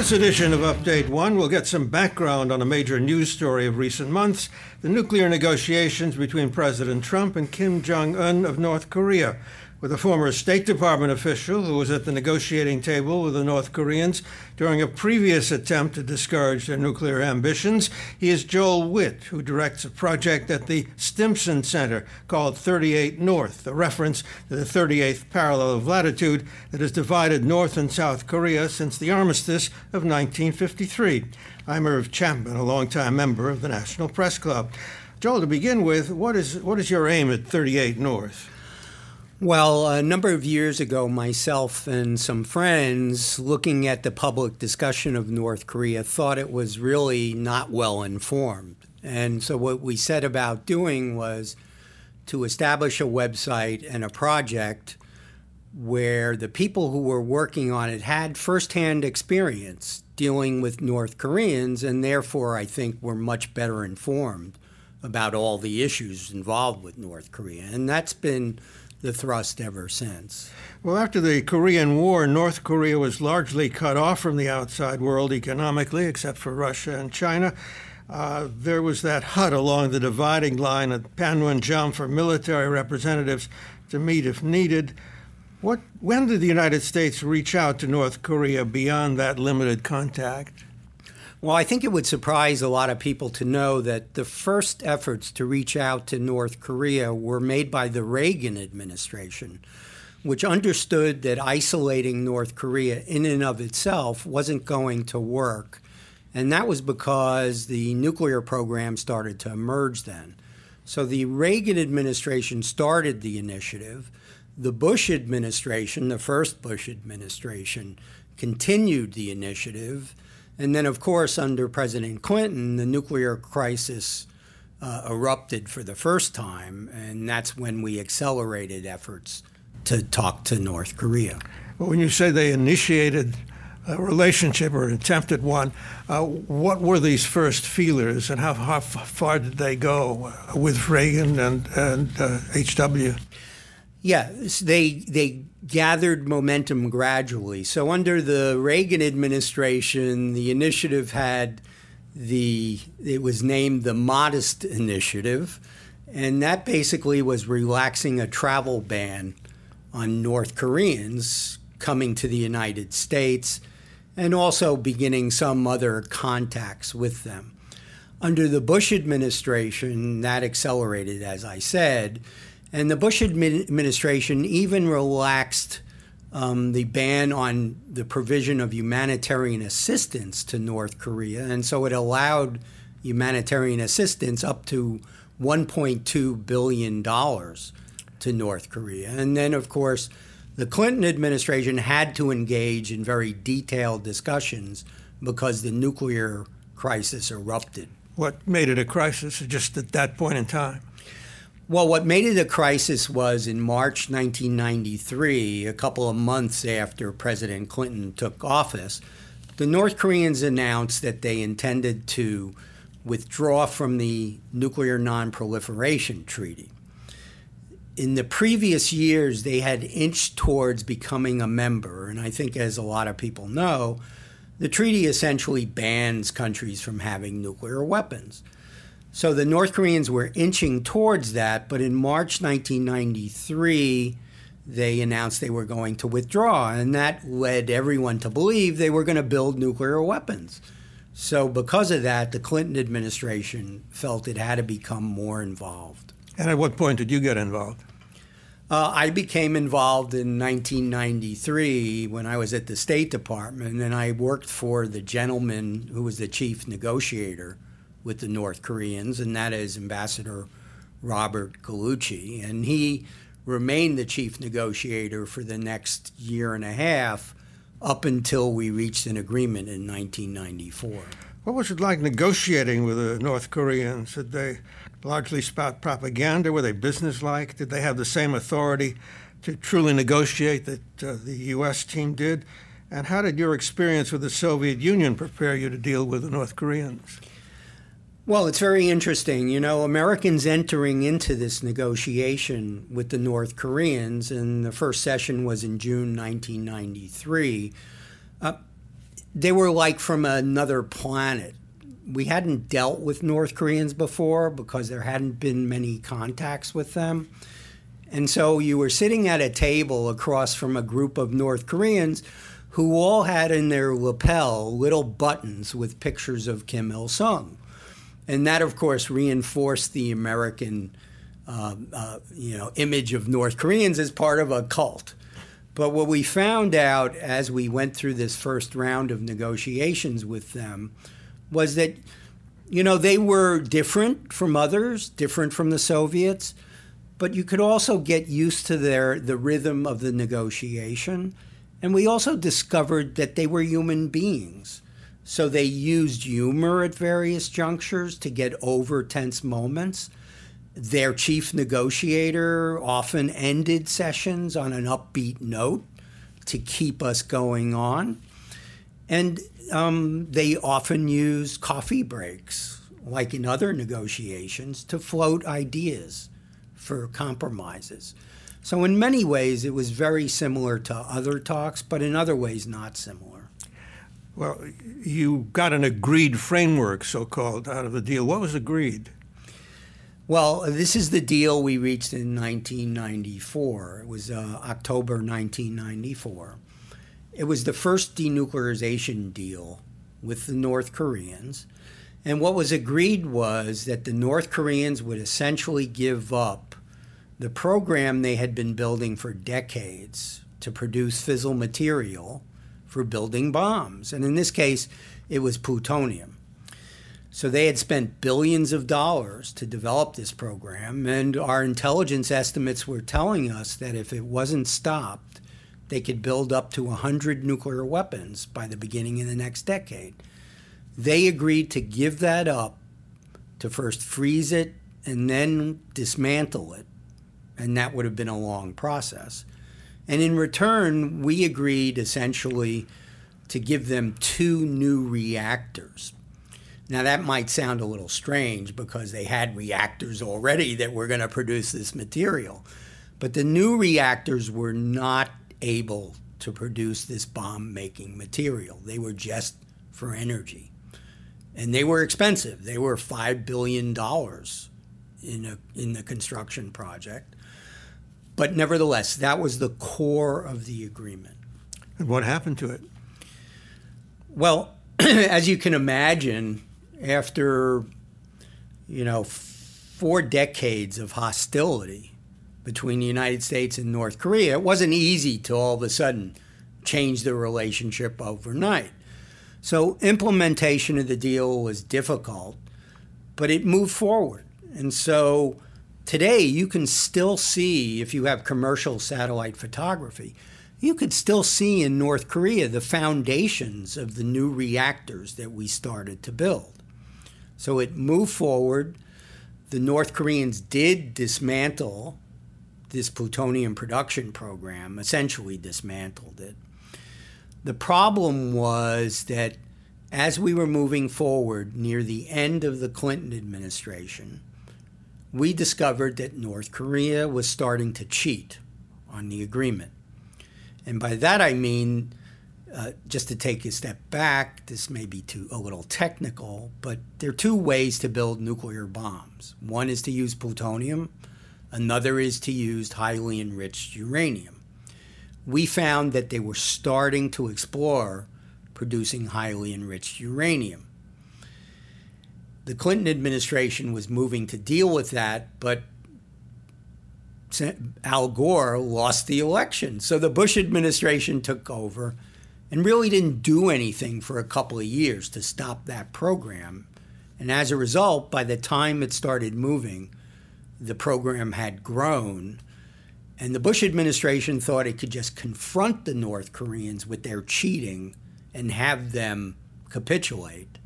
This edition of Update One, we'll get some background on a major news story of recent months the nuclear negotiations between President Trump and Kim Jong un of North Korea with a former State Department official who was at the negotiating table with the North Koreans during a previous attempt to discourage their nuclear ambitions. He is Joel Wit, who directs a project at the Stimson Center called 38 North, a reference to the 38th parallel of latitude that has divided North and South Korea since the armistice of 1953. I'm Irv Chapman, a longtime member of the National Press Club. Joel, to begin with, what is, what is your aim at 38 North? Well, a number of years ago, myself and some friends looking at the public discussion of North Korea thought it was really not well informed. And so, what we set about doing was to establish a website and a project where the people who were working on it had firsthand experience dealing with North Koreans, and therefore, I think were much better informed about all the issues involved with North Korea. And that's been the thrust ever since. Well, after the Korean War, North Korea was largely cut off from the outside world economically, except for Russia and China. Uh, there was that hut along the dividing line at Panmunjom for military representatives to meet if needed. What, when did the United States reach out to North Korea beyond that limited contact? Well, I think it would surprise a lot of people to know that the first efforts to reach out to North Korea were made by the Reagan administration, which understood that isolating North Korea in and of itself wasn't going to work. And that was because the nuclear program started to emerge then. So the Reagan administration started the initiative. The Bush administration, the first Bush administration, continued the initiative. And then, of course, under President Clinton, the nuclear crisis uh, erupted for the first time, and that's when we accelerated efforts to talk to North Korea. Well, when you say they initiated a relationship or attempted one, uh, what were these first feelers, and how, how far did they go with Reagan and, and uh, HW? Yeah, they they gathered momentum gradually. So under the Reagan administration, the initiative had the it was named the Modest Initiative, and that basically was relaxing a travel ban on North Koreans coming to the United States and also beginning some other contacts with them. Under the Bush administration, that accelerated, as I said and the Bush administration even relaxed um, the ban on the provision of humanitarian assistance to North Korea. And so it allowed humanitarian assistance up to $1.2 billion to North Korea. And then, of course, the Clinton administration had to engage in very detailed discussions because the nuclear crisis erupted. What made it a crisis just at that point in time? Well, what made it a crisis was in March 1993, a couple of months after President Clinton took office, the North Koreans announced that they intended to withdraw from the Nuclear Non-Proliferation Treaty. In the previous years, they had inched towards becoming a member, and I think, as a lot of people know, the treaty essentially bans countries from having nuclear weapons. So the North Koreans were inching towards that, but in March 1993, they announced they were going to withdraw, and that led everyone to believe they were going to build nuclear weapons. So, because of that, the Clinton administration felt it had to become more involved. And at what point did you get involved? Uh, I became involved in 1993 when I was at the State Department, and I worked for the gentleman who was the chief negotiator with the North Koreans, and that is Ambassador Robert Gallucci. And he remained the chief negotiator for the next year and a half up until we reached an agreement in 1994. What was it like negotiating with the North Koreans? Did they largely spout propaganda? Were they businesslike? Did they have the same authority to truly negotiate that uh, the U.S. team did? And how did your experience with the Soviet Union prepare you to deal with the North Koreans? Well, it's very interesting. You know, Americans entering into this negotiation with the North Koreans, and the first session was in June 1993, uh, they were like from another planet. We hadn't dealt with North Koreans before because there hadn't been many contacts with them. And so you were sitting at a table across from a group of North Koreans who all had in their lapel little buttons with pictures of Kim Il sung. And that, of course, reinforced the American uh, uh, you know, image of North Koreans as part of a cult. But what we found out as we went through this first round of negotiations with them was that, you know, they were different from others, different from the Soviets, but you could also get used to their the rhythm of the negotiation and we also discovered that they were human beings. So they used humor at various junctures to get over tense moments. Their chief negotiator often ended sessions on an upbeat note to keep us going on. And um, they often used coffee breaks, like in other negotiations, to float ideas for compromises. So, in many ways, it was very similar to other talks, but in other ways, not similar. Well, you got an agreed framework, so called, out of the deal. What was agreed? Well, this is the deal we reached in 1994. It was uh, October 1994. It was the first denuclearization deal with the North Koreans. And what was agreed was that the North Koreans would essentially give up the program they had been building for decades to produce fissile material for building bombs. And in this case, it was plutonium. So they had spent billions of dollars to develop this program, and our intelligence estimates were telling us that if it wasn't stopped, they could build up to 100 nuclear weapons by the beginning of the next decade. They agreed to give that up, to first freeze it and then dismantle it and that would have been a long process. And in return, we agreed essentially to give them two new reactors. Now, that might sound a little strange because they had reactors already that were going to produce this material. But the new reactors were not able to produce this bomb making material, they were just for energy. And they were expensive. They were $5 billion in, a, in the construction project. But nevertheless, that was the core of the agreement. And what happened to it? Well, as you can imagine, after you know four decades of hostility between the United States and North Korea, it wasn't easy to all of a sudden change the relationship overnight. So implementation of the deal was difficult, but it moved forward. And so Today, you can still see, if you have commercial satellite photography, you could still see in North Korea the foundations of the new reactors that we started to build. So it moved forward. The North Koreans did dismantle this plutonium production program, essentially dismantled it. The problem was that as we were moving forward near the end of the Clinton administration, we discovered that North Korea was starting to cheat on the agreement. And by that I mean, uh, just to take a step back, this may be too a little technical, but there are two ways to build nuclear bombs. One is to use plutonium, another is to use highly enriched uranium. We found that they were starting to explore producing highly enriched uranium the Clinton administration was moving to deal with that, but Al Gore lost the election. So the Bush administration took over and really didn't do anything for a couple of years to stop that program. And as a result, by the time it started moving, the program had grown. And the Bush administration thought it could just confront the North Koreans with their cheating and have them capitulate.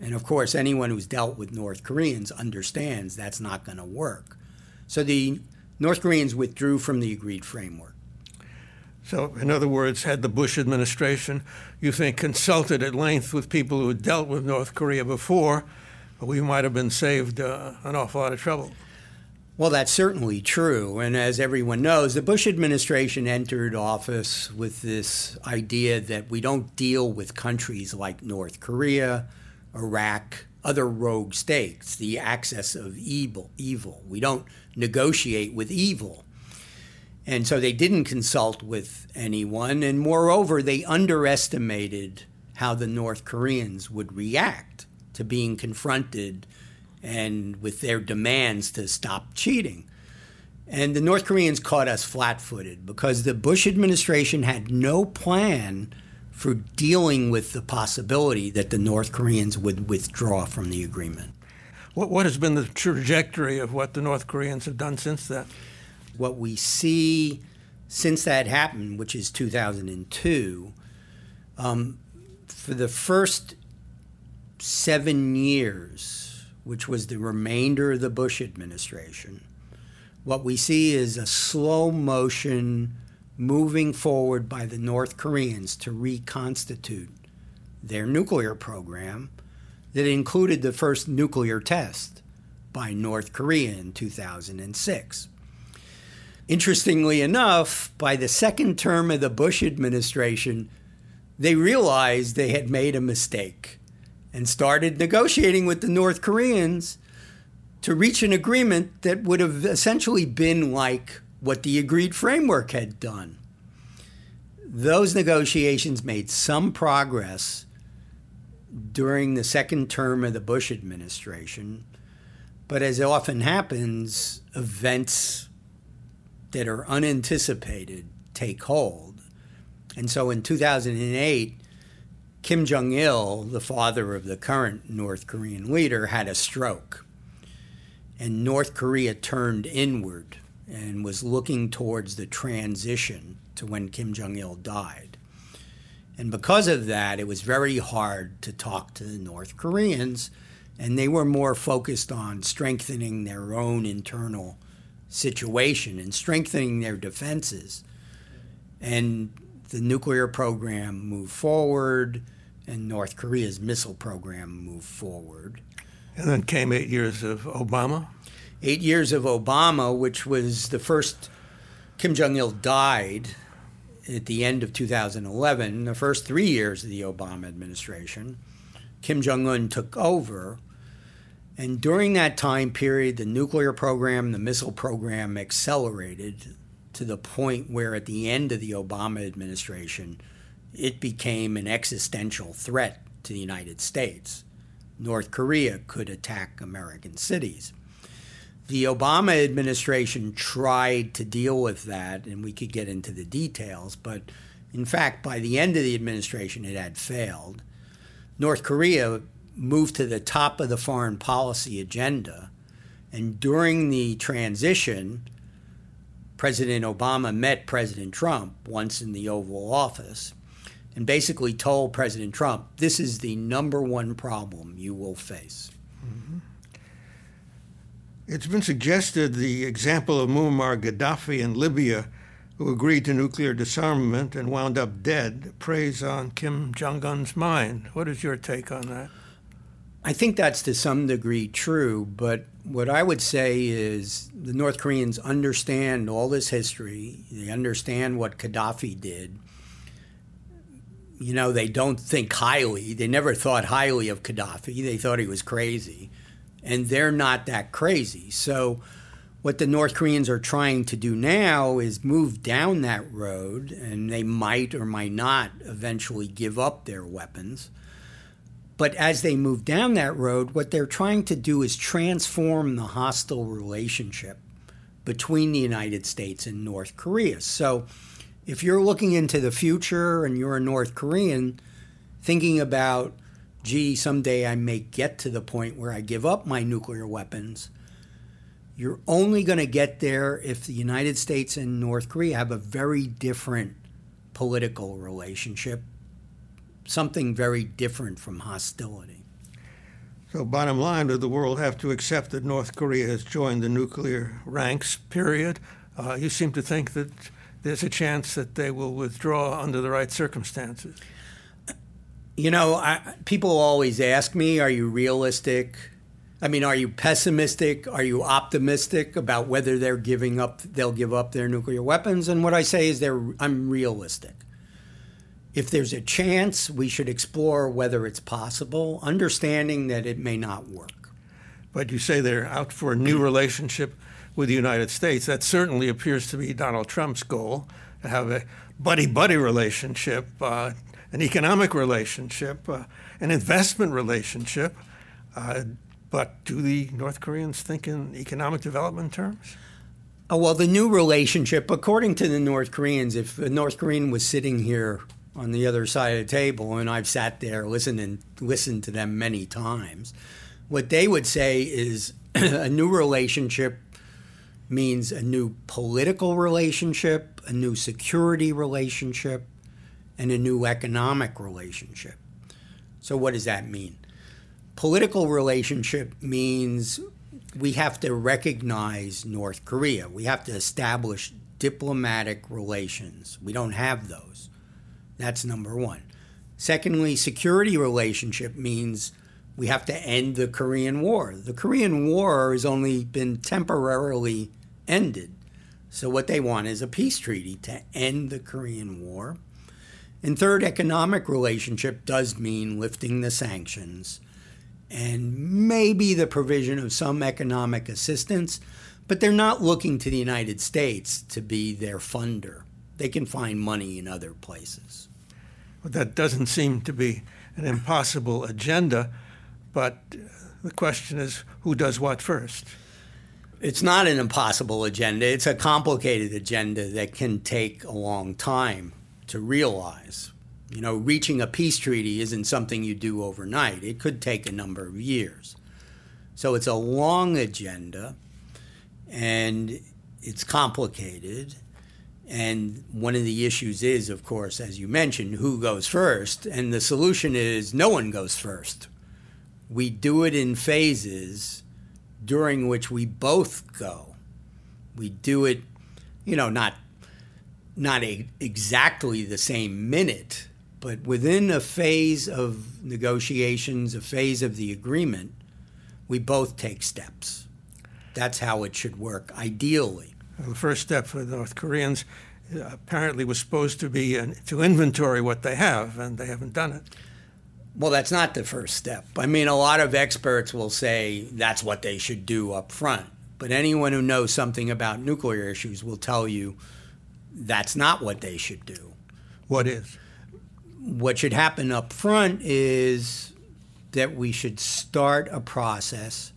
And of course, anyone who's dealt with North Koreans understands that's not going to work. So the North Koreans withdrew from the agreed framework. So, in other words, had the Bush administration, you think, consulted at length with people who had dealt with North Korea before, we might have been saved uh, an awful lot of trouble. Well, that's certainly true. And as everyone knows, the Bush administration entered office with this idea that we don't deal with countries like North Korea, Iraq, other rogue states, the axis of evil, evil. We don't negotiate with evil. And so they didn't consult with anyone. And moreover, they underestimated how the North Koreans would react to being confronted and with their demands to stop cheating. And the North Koreans caught us flat footed because the Bush administration had no plan for dealing with the possibility that the North Koreans would withdraw from the agreement. What, what has been the trajectory of what the North Koreans have done since then? what we see since that happened, which is 2002, um, for the first seven years, which was the remainder of the Bush administration, what we see is a slow motion moving forward by the North Koreans to reconstitute their nuclear program that included the first nuclear test by North Korea in 2006. Interestingly enough, by the second term of the Bush administration, they realized they had made a mistake and started negotiating with the North Koreans to reach an agreement that would have essentially been like what the agreed framework had done. Those negotiations made some progress during the second term of the Bush administration, but as often happens, events that are unanticipated take hold. And so in 2008, Kim Jong il, the father of the current North Korean leader, had a stroke. And North Korea turned inward and was looking towards the transition to when Kim Jong il died. And because of that, it was very hard to talk to the North Koreans, and they were more focused on strengthening their own internal situation and strengthening their defenses. And the nuclear program moved forward, and North Korea's missile program moved forward. And then came eight years of Obama? Eight years of Obama, which was the first. Kim Jong il died at the end of 2011, the first three years of the Obama administration. Kim Jong un took over and during that time period, the nuclear program, the missile program accelerated to the point where, at the end of the Obama administration, it became an existential threat to the United States. North Korea could attack American cities. The Obama administration tried to deal with that, and we could get into the details, but in fact, by the end of the administration, it had failed. North Korea moved to the top of the foreign policy agenda. And during the transition, President Obama met President Trump once in the Oval Office and basically told President Trump, this is the number one problem you will face. Mm-hmm. It's been suggested the example of Muammar Gaddafi in Libya, who agreed to nuclear disarmament and wound up dead, preys on Kim Jong un's mind. What is your take on that? I think that's to some degree true, but what I would say is the North Koreans understand all this history. They understand what Gaddafi did. You know, they don't think highly. They never thought highly of Gaddafi. They thought he was crazy. And they're not that crazy. So, what the North Koreans are trying to do now is move down that road, and they might or might not eventually give up their weapons. But as they move down that road, what they're trying to do is transform the hostile relationship between the United States and North Korea. So if you're looking into the future and you're a North Korean, thinking about, gee, someday I may get to the point where I give up my nuclear weapons, you're only going to get there if the United States and North Korea have a very different political relationship something very different from hostility. So, bottom line, does the world have to accept that North Korea has joined the nuclear ranks, period? Uh, you seem to think that there's a chance that they will withdraw under the right circumstances. You know, I, people always ask me, are you realistic? I mean, are you pessimistic? Are you optimistic about whether they're giving up they'll give up their nuclear weapons? And what I say is they're I'm realistic. If there's a chance, we should explore whether it's possible, understanding that it may not work. But you say they're out for a new relationship with the United States. That certainly appears to be Donald Trump's goal to have a buddy buddy relationship, uh, an economic relationship, uh, an investment relationship. Uh, but do the North Koreans think in economic development terms? Oh, well, the new relationship, according to the North Koreans, if a North Korean was sitting here on the other side of the table, and I've sat there listening listened to them many times, what they would say is a new relationship means a new political relationship, a new security relationship, and a new economic relationship. So, what does that mean? Political relationship means we have to recognize North Korea. We have to establish diplomatic relations. We don't have those. That's number one. Secondly, security relationship means we have to end the Korean War. The Korean War has only been temporarily ended. So, what they want is a peace treaty to end the Korean War. And third, economic relationship does mean lifting the sanctions and maybe the provision of some economic assistance, but they're not looking to the United States to be their funder. They can find money in other places. Well, that doesn't seem to be an impossible agenda, but the question is who does what first? It's not an impossible agenda. It's a complicated agenda that can take a long time to realize. You know, reaching a peace treaty isn't something you do overnight. It could take a number of years. So it's a long agenda and it's complicated. And one of the issues is, of course, as you mentioned, who goes first. And the solution is no one goes first. We do it in phases during which we both go. We do it, you know, not not a, exactly the same minute, but within a phase of negotiations, a phase of the agreement, we both take steps. That's how it should work, ideally. Well, the first step for the North Koreans uh, apparently was supposed to be an, to inventory what they have, and they haven't done it. Well, that's not the first step. I mean, a lot of experts will say that's what they should do up front. But anyone who knows something about nuclear issues will tell you that's not what they should do. What is? what should happen up front is that we should start a process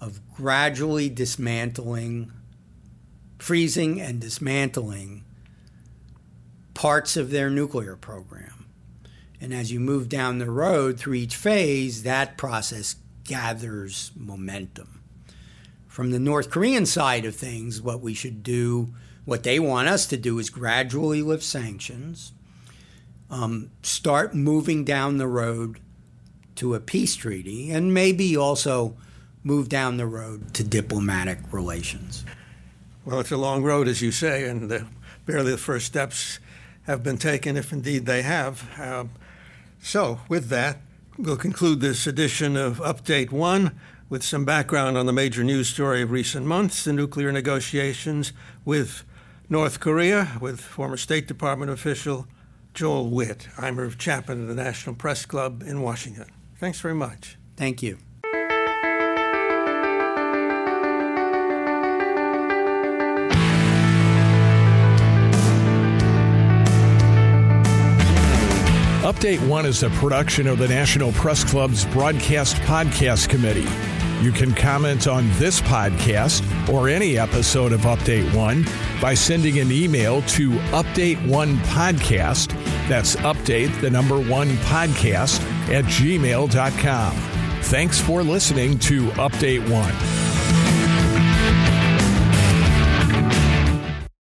of gradually dismantling, freezing and dismantling parts of their nuclear program. And as you move down the road through each phase, that process gathers momentum. From the North Korean side of things, what we should do, what they want us to do, is gradually lift sanctions um, start moving down the road to a peace treaty and maybe also move down the road to diplomatic relations. Well, it's a long road, as you say, and the, barely the first steps have been taken, if indeed they have. Um, so, with that, we'll conclude this edition of Update One with some background on the major news story of recent months the nuclear negotiations with North Korea, with former State Department official Joel Wit. I'm Irv Chapman of the National Press Club in Washington. Thanks very much. Thank you. Update One is a production of the National Press Club's Broadcast Podcast Committee. You can comment on this podcast or any episode of Update One by sending an email to Update One Podcast. That's update the number one podcast at gmail.com. Thanks for listening to Update One.